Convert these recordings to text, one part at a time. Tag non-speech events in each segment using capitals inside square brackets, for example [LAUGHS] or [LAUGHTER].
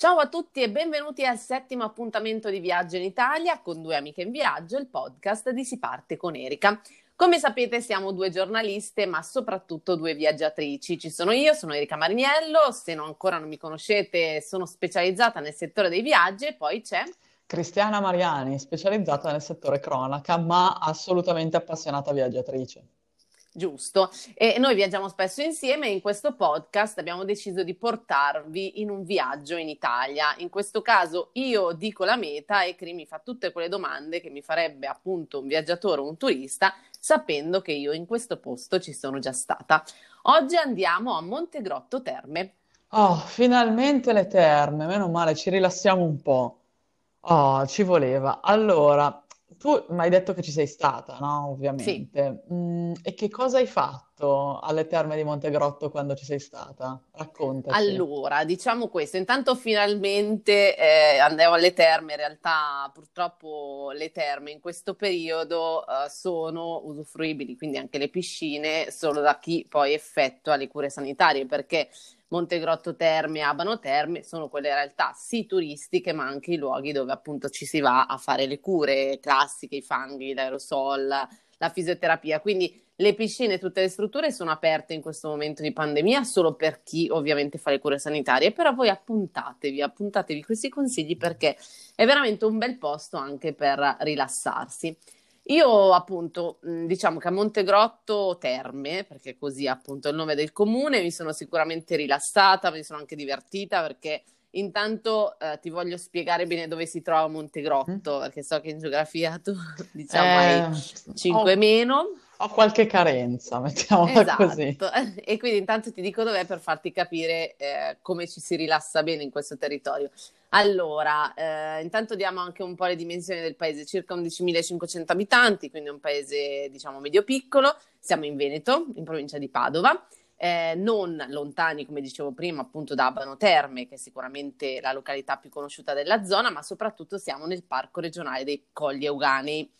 Ciao a tutti e benvenuti al settimo appuntamento di Viaggio in Italia con due amiche in viaggio, il podcast di Si parte con Erika. Come sapete siamo due giornaliste ma soprattutto due viaggiatrici. Ci sono io, sono Erika Mariniello, se non ancora non mi conoscete sono specializzata nel settore dei viaggi e poi c'è... Cristiana Mariani, specializzata nel settore cronaca ma assolutamente appassionata viaggiatrice. Giusto, e noi viaggiamo spesso insieme e in questo podcast abbiamo deciso di portarvi in un viaggio in Italia. In questo caso io dico la meta e Cri mi fa tutte quelle domande che mi farebbe appunto un viaggiatore o un turista sapendo che io in questo posto ci sono già stata. Oggi andiamo a Montegrotto Terme. Oh, finalmente le terme, meno male, ci rilassiamo un po'. Oh, ci voleva. Allora, tu mi hai detto che ci sei stata, no? Sì. Ovviamente. Mm, e che cosa hai fatto alle Terme di Montegrotto quando ci sei stata? Raccontaci. Allora, diciamo questo, intanto finalmente eh, andiamo alle terme, in realtà purtroppo le terme in questo periodo eh, sono usufruibili, quindi anche le piscine, solo da chi poi effettua le cure sanitarie, perché Montegrotto Terme, Abano Terme sono quelle realtà sì turistiche, ma anche i luoghi dove appunto ci si va a fare le cure classiche, i fanghi, l'aerosol, la fisioterapia. Quindi le piscine, tutte le strutture sono aperte in questo momento di pandemia solo per chi ovviamente fa le cure sanitarie, però voi appuntatevi, appuntatevi questi consigli perché è veramente un bel posto anche per rilassarsi. Io appunto, diciamo che a Montegrotto Terme, perché così appunto è il nome del comune, mi sono sicuramente rilassata, mi sono anche divertita perché intanto eh, ti voglio spiegare bene dove si trova Mm? Montegrotto, perché so che in geografia [LAUGHS] tu diciamo hai Eh, 5 ho, meno. ho qualche carenza, mettiamola così. Esatto, [LAUGHS] e quindi intanto ti dico dov'è per farti capire eh, come ci si rilassa bene in questo territorio. Allora, eh, intanto diamo anche un po' le dimensioni del paese, circa 11.500 abitanti, quindi un paese diciamo medio-piccolo. Siamo in Veneto, in provincia di Padova, eh, non lontani, come dicevo prima, appunto da Abano Terme, che è sicuramente la località più conosciuta della zona, ma soprattutto siamo nel parco regionale dei Colli Euganei.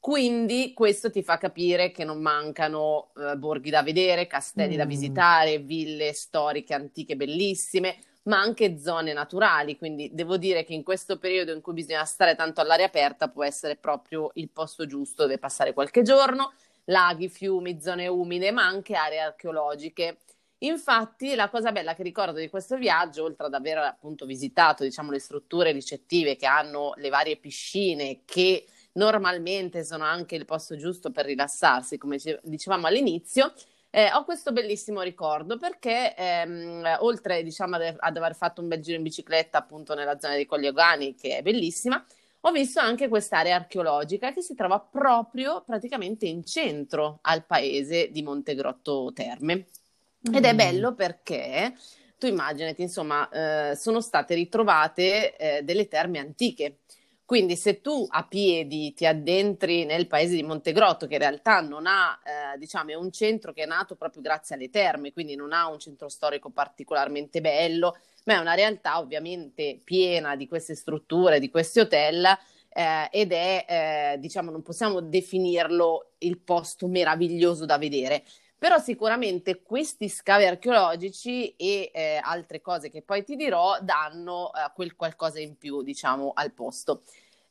Quindi questo ti fa capire che non mancano eh, borghi da vedere, castelli da Mm. visitare, ville storiche antiche bellissime, ma anche zone naturali. Quindi devo dire che in questo periodo in cui bisogna stare tanto all'aria aperta può essere proprio il posto giusto dove passare qualche giorno. Laghi, fiumi, zone umide, ma anche aree archeologiche. Infatti, la cosa bella che ricordo di questo viaggio, oltre ad aver appunto visitato, diciamo, le strutture ricettive che hanno le varie piscine che normalmente sono anche il posto giusto per rilassarsi, come dice- dicevamo all'inizio, eh, ho questo bellissimo ricordo perché ehm, oltre diciamo ad, aver fatto un bel giro in bicicletta appunto nella zona dei Colli Euganei, che è bellissima, ho visto anche quest'area archeologica che si trova proprio praticamente in centro al paese di Montegrotto Terme. Ed è Mm. bello perché tu immaginati, insomma, eh, sono state ritrovate eh, delle terme antiche. Quindi se tu a piedi ti addentri nel paese di Montegrotto, che in realtà non ha, eh, diciamo, è un centro che è nato proprio grazie alle terme, quindi non ha un centro storico particolarmente bello, ma è una realtà ovviamente piena di queste strutture, di questi hotel, eh, ed è, eh, diciamo, non possiamo definirlo il posto meraviglioso da vedere. Però sicuramente questi scavi archeologici e eh, altre cose che poi ti dirò danno eh, quel qualcosa in più, diciamo, al posto.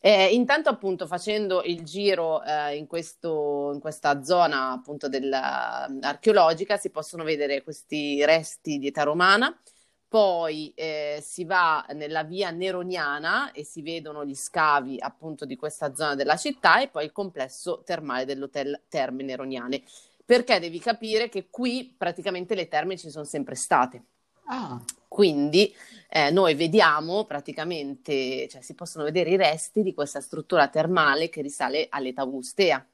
Eh, intanto appunto facendo il giro eh, in questo, in questa zona appunto della- archeologica si possono vedere questi resti di età romana, poi eh, si va nella via Neroniana e si vedono gli scavi appunto di questa zona della città e poi il complesso termale dell'hotel Terme Neroniane perché devi capire che qui praticamente le terme ci sono sempre state. Ah, Quindi eh, noi vediamo praticamente, cioè si possono vedere i resti di questa struttura termale che risale all'età augustea.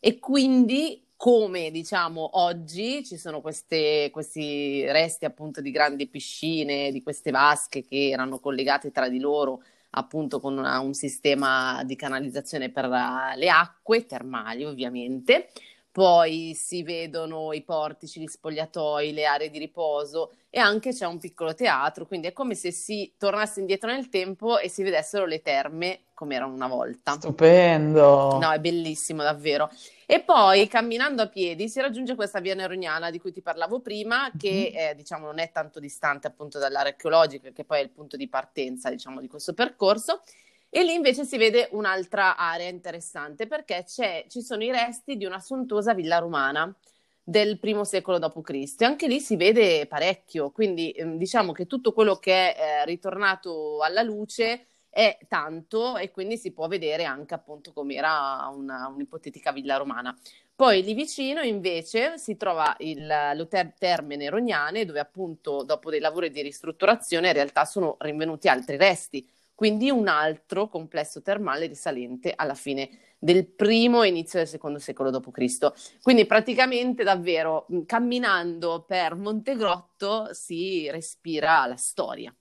E quindi, come diciamo oggi, ci sono queste- questi resti appunto di grandi piscine, di queste vasche che erano collegate tra di loro appunto con una- un sistema di canalizzazione per eh, le acque termali, ovviamente. Poi si vedono i portici, gli spogliatoi, le aree di riposo e anche c'è un piccolo teatro, quindi è come se si tornasse indietro nel tempo e si vedessero le terme come erano una volta. stupendo. No, è bellissimo davvero. E poi camminando a piedi si raggiunge questa via neroniana di cui ti parlavo prima, che Mhm. eh, diciamo non è tanto distante appunto dall'area archeologica, che poi è il punto di partenza diciamo di questo percorso. E lì invece si vede un'altra area interessante perché c'è- ci sono i resti di una sontuosa villa romana del primo secolo d.C. E anche lì si vede parecchio, quindi ehm, diciamo che tutto quello che è eh, ritornato alla luce è tanto e quindi si può vedere anche appunto com'era una, un'ipotetica villa romana. Poi lì vicino invece si trova il, l'Hotel Terme Nerognane dove appunto dopo dei lavori di ristrutturazione in realtà sono rinvenuti altri resti, quindi un altro complesso termale risalente alla fine del primo e inizio del secondo secolo d.C. Quindi praticamente davvero mh, camminando per Montegrotto si respira la storia.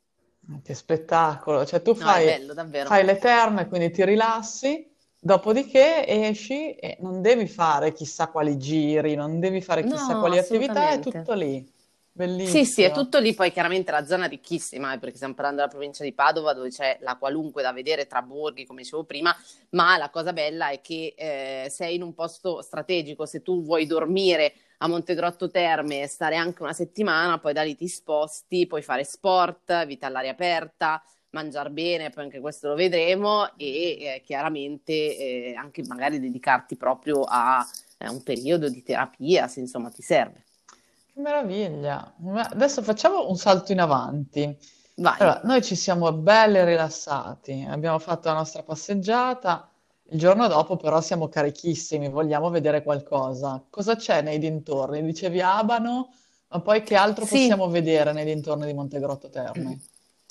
Che spettacolo! Cioè tu No, fai, bello, davvero. fai le terme, quindi ti rilassi, dopodiché esci e non devi fare chissà quali giri, non devi fare chissà No, quali attività, è tutto lì. Sì, sì, è Bellissimo. tutto lì, poi chiaramente la zona è ricchissima, eh, perché stiamo parlando della provincia di Padova, dove c'è la qualunque da vedere tra borghi, come dicevo prima, ma la cosa bella è che eh, sei in un posto strategico, se tu vuoi dormire a Montegrotto Terme e stare anche una settimana, poi da lì ti sposti, puoi fare sport, vita all'aria aperta, mangiare bene, poi anche questo lo vedremo, e eh, chiaramente eh, anche magari dedicarti proprio a, a un periodo di terapia, se insomma ti serve. Che meraviglia! Adesso facciamo un salto in avanti. Vai. Allora, noi ci siamo belli rilassati, abbiamo fatto la nostra passeggiata, il giorno dopo però siamo carichissimi, vogliamo vedere qualcosa. Cosa c'è nei dintorni? Dicevi Abano, ma poi che altro Sì. possiamo vedere nei dintorni di Montegrotto Terme?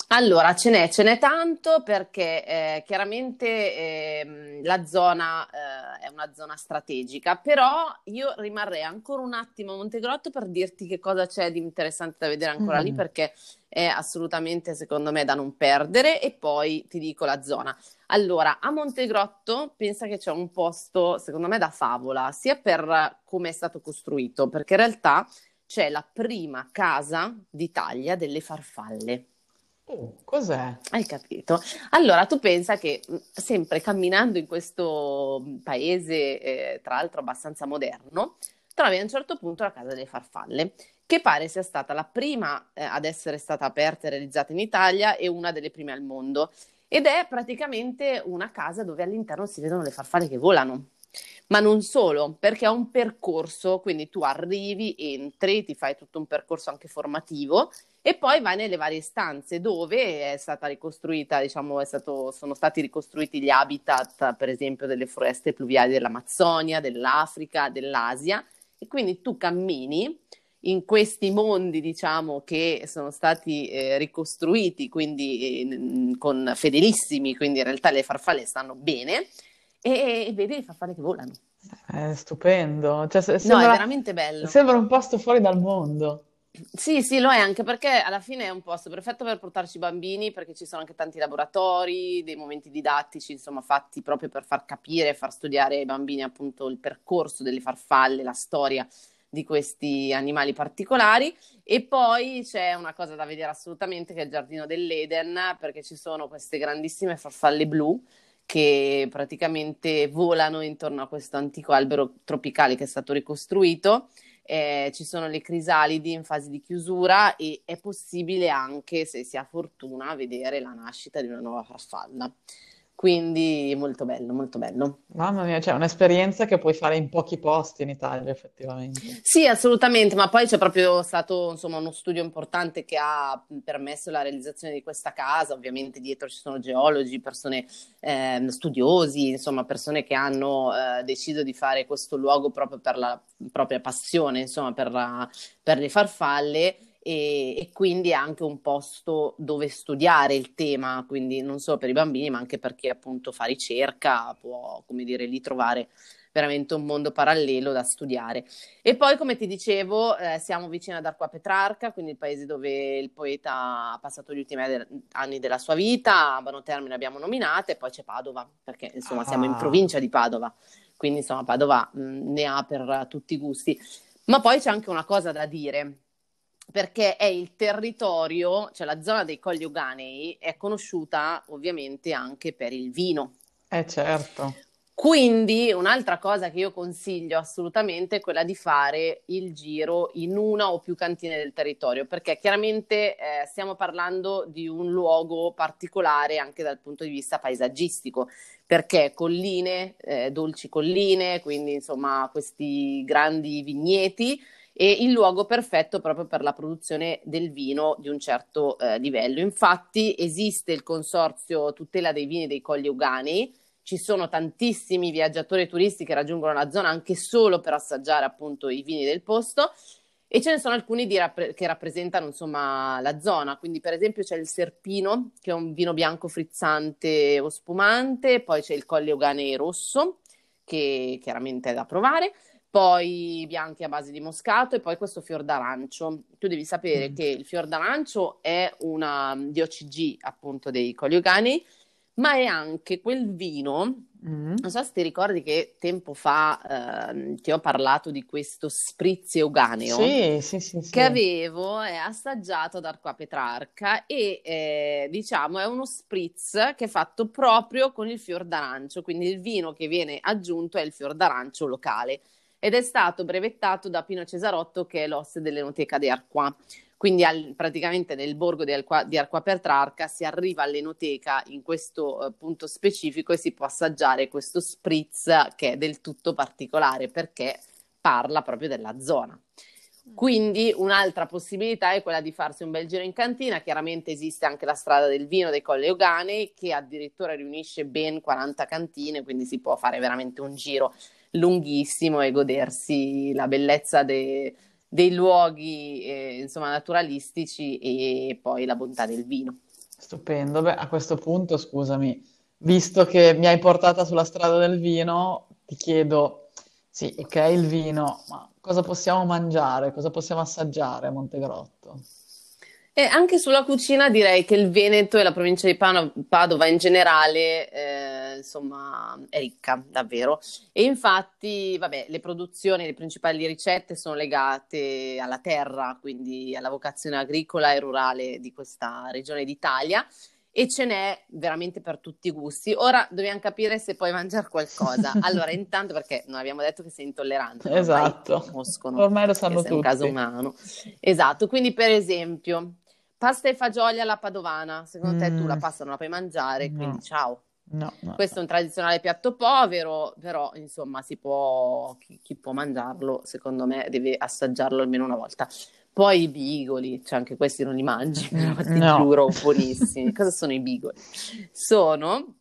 Allora, ce n'è, ce n'è tanto perché eh, chiaramente ehm, la zona eh, è una zona strategica, però io rimarrei ancora un attimo a Montegrotto per dirti che cosa c'è di interessante da vedere ancora lì Mm. perché è assolutamente secondo me da non perdere e poi ti dico la zona. Allora, a Montegrotto pensa che c'è un posto secondo me da favola, sia per come è stato costruito, perché in realtà c'è la prima casa d'Italia delle farfalle. Oh, cos'è? Hai capito? Allora, tu pensa che mh, sempre camminando in questo mh, paese, eh, tra l'altro abbastanza moderno, trovi a un certo punto la Casa delle Farfalle, che pare sia stata la prima eh, ad essere stata aperta e realizzata in Italia e una delle prime al mondo. Ed è praticamente una casa dove all'interno si vedono le farfalle che volano. Ma non solo, perché ha un percorso, quindi tu arrivi, entri, ti fai tutto un percorso anche formativo e poi vai nelle varie stanze dove è stata ricostruita, diciamo, è stato- sono stati ricostruiti gli habitat, per esempio, delle foreste pluviali dell'Amazzonia, dell'Africa, dell'Asia. E quindi tu cammini in questi mondi, diciamo, che sono stati eh, ricostruiti, quindi eh, con fedelissimi, quindi in realtà le farfalle stanno bene, e, e vedi le farfalle che volano. È stupendo, cioè, se- No, è sembra, veramente bello. sembra un posto fuori dal mondo. Sì, sì, lo è anche perché alla fine è un posto perfetto per portarci i bambini, perché ci sono anche tanti laboratori, dei momenti didattici, insomma, fatti proprio per far capire, far studiare ai bambini appunto il percorso delle farfalle, la storia di questi animali particolari. E poi c'è una cosa da vedere assolutamente che è il giardino dell'Eden, perché ci sono queste grandissime farfalle blu che praticamente volano intorno a questo antico albero tropicale che è stato ricostruito. Eh, ci sono le crisalidi in fase di chiusura e è possibile anche, se si ha fortuna, vedere la nascita di una nuova farfalla. Quindi molto bello, molto bello. Mamma mia, cioè un'esperienza che puoi fare in pochi posti in Italia, effettivamente. Sì, assolutamente, ma poi c'è proprio stato insomma uno studio importante che ha permesso la realizzazione di questa casa. Ovviamente dietro ci sono geologi, persone ehm, studiosi, insomma, persone che hanno eh, deciso di fare questo luogo proprio per la propria passione, insomma, per, la- per le farfalle. E, e quindi è anche un posto dove studiare il tema, quindi non solo per i bambini, ma anche per chi appunto fa ricerca, può, come dire, lì trovare veramente un mondo parallelo da studiare. E poi, come ti dicevo, eh, siamo vicini ad Arqua Petrarca, quindi il paese dove il poeta ha passato gli ultimi anni della sua vita, Abano Terme l'abbiamo nominata, e poi c'è Padova, perché insomma siamo in Ah, provincia di Padova, quindi insomma Padova mh, ne ha per tutti i gusti. Ma poi c'è anche una cosa da dire, perché è il territorio, cioè la zona dei Colli Euganei è conosciuta ovviamente anche per il vino. eh certo. Quindi un'altra cosa che io consiglio assolutamente è quella di fare il giro in una o più cantine del territorio, perché chiaramente eh, stiamo parlando di un luogo particolare anche dal punto di vista paesaggistico, perché colline, eh, dolci colline, quindi insomma questi grandi vigneti e il luogo perfetto proprio per la produzione del vino di un certo eh, livello. Infatti esiste il consorzio tutela dei vini dei Colli Euganei ci sono tantissimi viaggiatori turisti che raggiungono la zona anche solo per assaggiare appunto i vini del posto. E ce ne sono alcuni rapp- che rappresentano insomma la zona, quindi per esempio c'è il Serpino che è un vino bianco frizzante o spumante, poi c'è il Colle Ogane rosso che chiaramente è da provare, poi bianchi a base di moscato e poi questo fior d'arancio. Tu devi sapere mm. che il fior d'arancio è una DOCG appunto dei Colli Ogani ma è anche quel vino. Mm. Non so se ti ricordi che tempo fa eh, ti ho parlato di questo spritz euganeo sì, sì, sì, sì. che avevo eh, assaggiato ad Arqua Petrarca e eh, diciamo è uno spritz che è fatto proprio con il fior d'arancio, quindi il vino che viene aggiunto è il fior d'arancio locale ed è stato brevettato da Pino Cesarotto che è l'oste dell'Enoteca di Arqua. Quindi al, praticamente nel borgo di, Alqua, di Arqua Petrarca si arriva all'enoteca in questo eh, punto specifico e si può assaggiare questo spritz che è del tutto particolare perché parla proprio della zona. Quindi un'altra possibilità è quella di farsi un bel giro in cantina, chiaramente esiste anche la strada del vino dei Colle Euganei che addirittura riunisce ben 40 cantine, quindi si può fare veramente un giro lunghissimo e godersi la bellezza de, dei luoghi eh, insomma, naturalistici e poi la bontà del vino. Stupendo. Beh, a questo punto, scusami, visto che mi hai portata sulla strada del vino, ti chiedo, sì, ok, il vino, ma cosa possiamo mangiare, cosa possiamo assaggiare a Montegrotto? E anche sulla cucina direi che il Veneto e la provincia di Padova in generale, eh, insomma, è ricca, davvero. E infatti, vabbè, le produzioni, le principali ricette sono legate alla terra, quindi alla vocazione agricola e rurale di questa regione d'Italia e ce n'è veramente per tutti i gusti. Ora dobbiamo capire se puoi mangiare qualcosa. [LAUGHS] Allora, intanto perché non abbiamo detto che sei intollerante, esatto. Ormai, conoscono ormai lo sanno tutti. È un caso umano. Esatto, quindi per esempio, Pasta e fagioli alla padovana, secondo te tu la mm. pasta non la puoi mangiare, no. quindi ciao. No, no, Questo è un tradizionale piatto povero, però insomma si può, chi, chi, può mangiarlo, secondo me deve assaggiarlo almeno una volta. Poi i bigoli, cioè anche questi non li mangi, però ti no. giuro, buonissimi. [LAUGHS] Cosa sono i bigoli? Sono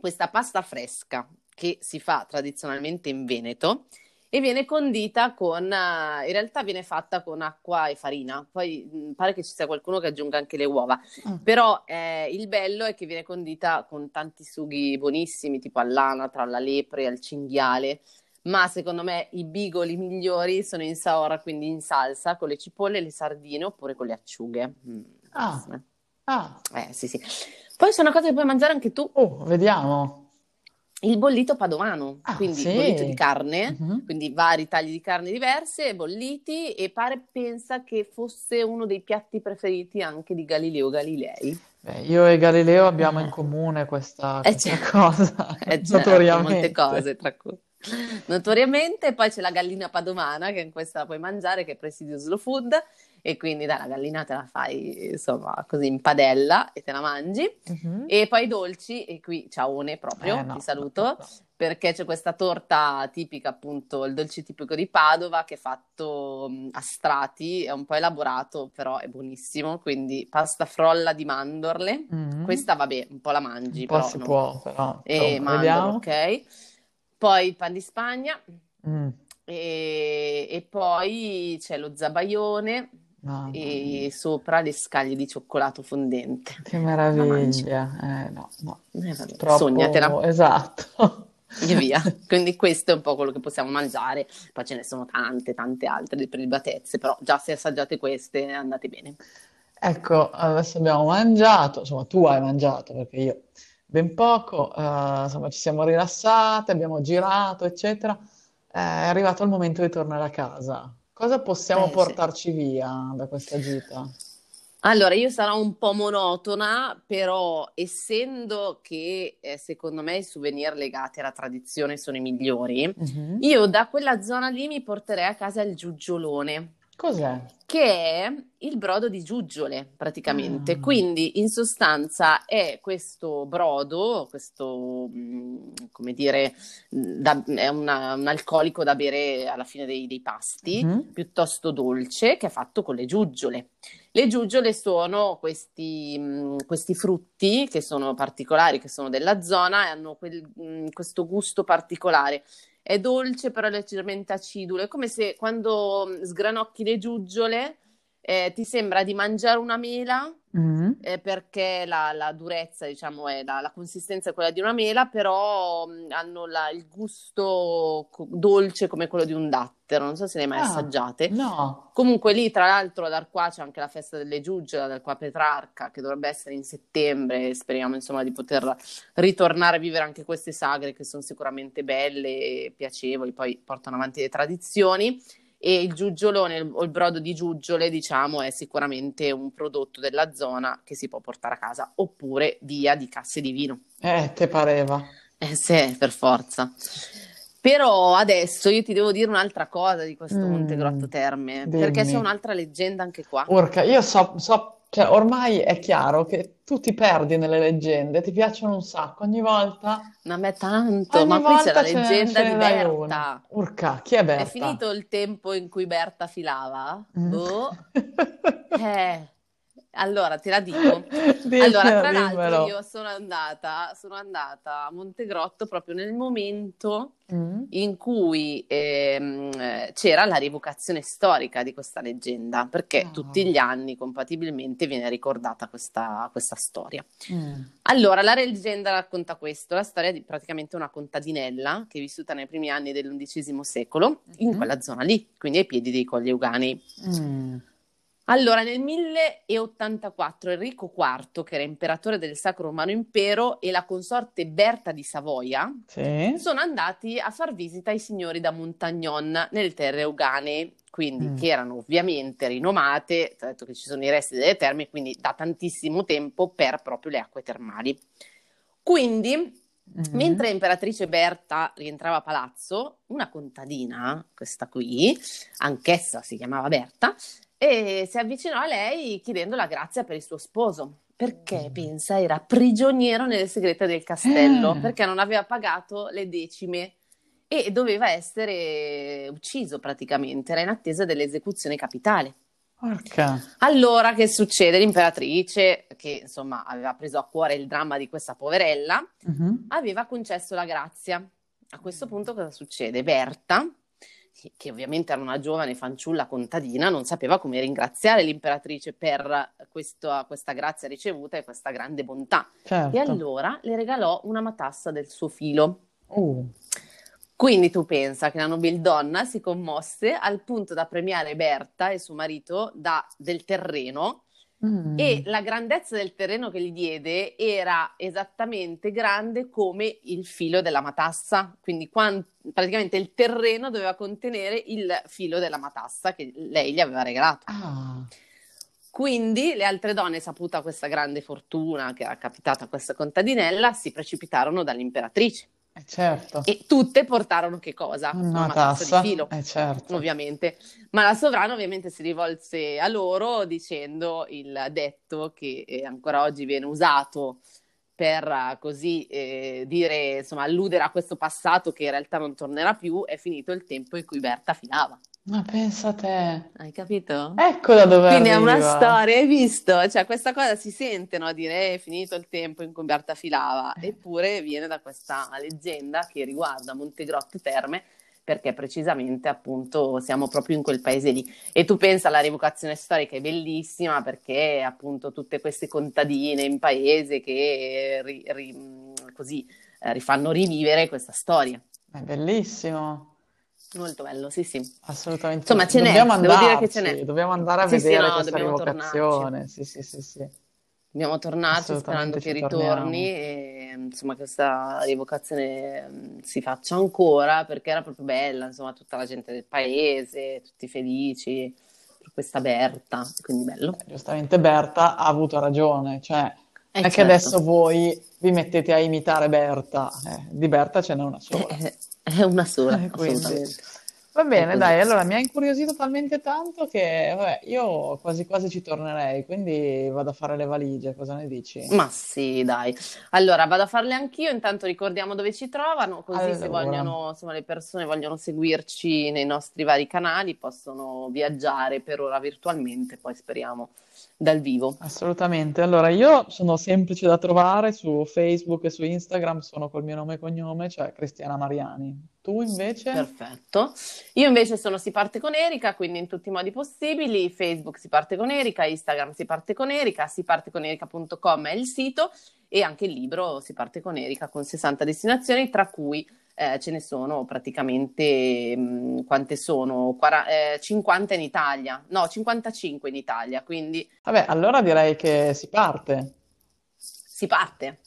questa pasta fresca che si fa tradizionalmente in Veneto e viene condita con, uh, in realtà viene fatta con acqua e farina, poi mh, mm, pare che ci sia qualcuno che aggiunga anche le uova, mm. però eh, il bello è che viene condita con tanti sughi buonissimi, tipo all'anatra, alla lepre, al cinghiale, ma secondo me i bigoli migliori sono in saora, quindi in salsa, con le cipolle, le sardine oppure con le acciughe. Mm, ah. ah. Eh, sì, sì. Poi c'è una cosa che puoi mangiare anche tu. Oh, vediamo il bollito padovano, ah, quindi sì. bollito di carne, uh-huh. quindi vari tagli di carne diverse, bolliti e pare pensa che fosse uno dei piatti preferiti anche di Galileo Galilei. Beh, io e Galileo abbiamo in comune questa, eh, questa certo. cosa, eh, [LAUGHS] certo, notoriamente. molte cose tra cui [LAUGHS] notoriamente, poi c'è la gallina padovana che in questa la puoi mangiare che è Presidio Slow Food e quindi dai, la gallina te la fai insomma così in padella e te la mangi uh-huh. e poi i dolci e qui ciaone proprio, eh, no, ti saluto no, no. perché c'è questa torta tipica appunto, il dolce tipico di Padova che è fatto a strati, è un po' elaborato però è buonissimo, quindi pasta frolla di mandorle, uh-huh. questa vabbè un po' la mangi un po' si può però, e mandorle, ok poi il pan di Spagna mm. e, e, poi c'è lo zabaione e sopra le scaglie di cioccolato fondente. Che meraviglia! Eh, no, no. Eh, Troppo... Sognatela. Esatto. E via. [LAUGHS] Quindi questo è un po' quello che possiamo mangiare. Poi ce ne sono tante, tante altre prelibatezze, però già se assaggiate queste andate bene. Ecco, adesso abbiamo mangiato, insomma tu hai mangiato perché io ben poco, eh, insomma ci siamo rilassate, abbiamo girato, eccetera. Eh, è arrivato il momento di tornare a casa. Cosa possiamo Eh, sì. portarci via da questa gita? Allora, io sarò un po' monotona, però essendo che eh, secondo me i souvenir legati alla tradizione sono i migliori, Mhm. io da quella zona lì mi porterei a casa il giuggiolone. Cos'è? che è il brodo di giuggiole praticamente. Ah. Quindi in sostanza è questo brodo, questo mh, come dire, mh, da- è una- un alcolico da bere alla fine dei, dei pasti, Mhm. piuttosto dolce, che è fatto con le giuggiole. Le giuggiole sono questi, mh, questi frutti che sono particolari, che sono della zona e hanno quel- questo gusto particolare. È dolce, però leggermente acidulo. È come se quando mh, sgranocchi le giuggiole eh, ti sembra di mangiare una mela Mhm. eh, perché la, la durezza, diciamo, è la, la consistenza è quella di una mela, però mh, hanno la- il gusto co- dolce come quello di un dattero. Non so se le hai mai Ah, assaggiate. no. Comunque lì, tra l'altro, da qua c'è anche la festa delle giuggiole, da qua a Petrarca, che dovrebbe essere in settembre. Speriamo, insomma, di poter ritornare a vivere anche queste sagre che sono sicuramente belle e piacevoli, poi portano avanti le tradizioni. E il giuggiolone o il brodo di giuggiole, diciamo, è sicuramente un prodotto della zona che si può portare a casa, oppure via di casse di vino. Eh, te pareva. Eh sì, per forza. Però adesso io ti devo dire un'altra cosa di questo Mm, Montegrotto Terme, perché c'è un'altra leggenda anche qua. Urca, io so, so, cioè ormai è chiaro che tu ti perdi nelle leggende, ti piacciono un sacco, ogni volta, A me tanto, ogni ma qui c'è la leggenda di Berta. Urca, chi è È Berta? finito il tempo in cui Berta filava? Mm. Boh. [LAUGHS] Eh, allora te la dico. [LAUGHS] Allora, Dimmelo, tra l'altro dimmelo. io sono andata, sono andata a Montegrotto proprio nel momento Mm. in cui ehm, eh, c'era la rievocazione storica di questa leggenda, perché Ah. tutti gli anni compatibilmente viene ricordata questa, questa storia. Mm. Allora, la leggenda racconta questo, la storia di praticamente una contadinella che è vissuta nei primi anni dell'undicesimo secolo in Mhm. quella zona lì, quindi ai piedi dei Colli Euganei. Allora, nel 1084 Enrico IV, che era imperatore del Sacro Romano Impero, e la consorte Berta di Savoia Sì. sono andati a far visita ai signori da Montagnon nelle terre euganee, quindi Mm. che erano ovviamente rinomate, detto che ci sono i resti delle terme, quindi da tantissimo tempo per proprio le acque termali. Quindi, Mm. mentre imperatrice Berta rientrava a palazzo, una contadina, questa qui, anch'essa si chiamava Berta, e si avvicinò a lei chiedendo la grazia per il suo sposo. Perché, Mm. pensa, era prigioniero nelle segrete del castello, Eh. perché non aveva pagato le decime e doveva essere ucciso praticamente, era in attesa dell'esecuzione capitale. Porca. Allora, che succede? L'imperatrice, che insomma aveva preso a cuore il dramma di questa poverella, Mhm. aveva concesso la grazia. A questo punto cosa succede? Berta, che- ovviamente era una giovane fanciulla contadina, non sapeva come ringraziare l'imperatrice per questo- questa grazia ricevuta e questa grande bontà. E Certo. allora le regalò una matassa del suo filo. Uh. Quindi tu pensa che la nobildonna si commosse al punto da premiare Berta e suo marito da- del terreno Mm. e la grandezza del terreno che gli diede era esattamente grande come il filo della matassa, quindi quan- praticamente il terreno doveva contenere il filo della matassa che lei gli aveva regalato. Ah. Quindi le altre donne, saputa questa grande fortuna che era capitata a questa contadinella, si precipitarono dall'imperatrice Eh, certo. e tutte portarono che cosa? Una tassa. di filo. Eh, certo. Ovviamente, ma la sovrana ovviamente si rivolse a loro dicendo il detto che eh, ancora oggi viene usato per eh, così eh, dire, insomma, alludere a questo passato che in realtà non tornerà più, è finito il tempo in cui Berta filava. Ma pensa te. Hai capito? Ecco da dove Quindi è una storia, hai visto? Cioè, questa cosa si sente, no? Dire è finito il tempo in cui Berta filava, eppure viene da questa leggenda che riguarda Montegrotto Terme, perché precisamente appunto siamo proprio in quel paese lì. E tu pensa alla rievocazione storica è bellissima perché appunto tutte queste contadine in paese che ri- ri- così eh, rifanno rivivere questa storia. È bellissimo. Molto bello, sì, sì. Assolutamente. Insomma, ce n'è, Dobbiamo devo dire che andarci, ce n'è. dobbiamo andare a Sì, sì, vedere no, questa dobbiamo rievocazione. Sì, sì, sì, sì. Dobbiamo tornarci sperando che ritorni e insomma questa rievocazione mm, si faccia ancora perché era proprio bella, insomma tutta la gente del paese, tutti felici, questa Berta, quindi bello. Eh, giustamente Berta ha avuto ragione, cioè Eh è che certo, adesso voi vi mettete a imitare Berta, eh, di Berta ce n'è una sola. è, è una sola, Eh, va bene, dai, allora mi ha incuriosito talmente tanto che vabbè, io quasi quasi ci tornerei, quindi vado a fare le valigie, cosa ne dici? Ma sì, dai. Allora, vado a farle anch'io, intanto ricordiamo dove ci trovano, così se Allora, vogliono, insomma, le persone vogliono seguirci nei nostri vari canali, possono viaggiare per ora virtualmente, poi speriamo dal vivo. assolutamente. Allora, io sono semplice da trovare su Facebook e su Instagram, sono col mio nome e cognome, cioè Cristiana Mariani. Tu invece? Perfetto. Io invece sono Si parte con Erika, quindi in tutti i modi possibili. Facebook si parte con Erika, Instagram si parte con Erika, siparteconerika.com è il sito e anche il libro Si parte con Erika con 60 destinazioni, tra cui eh, ce ne sono praticamente, mh, quante sono? Quara- eh, 50 in Italia, no, 55 in Italia, quindi Vabbè, allora direi che si parte. si parte.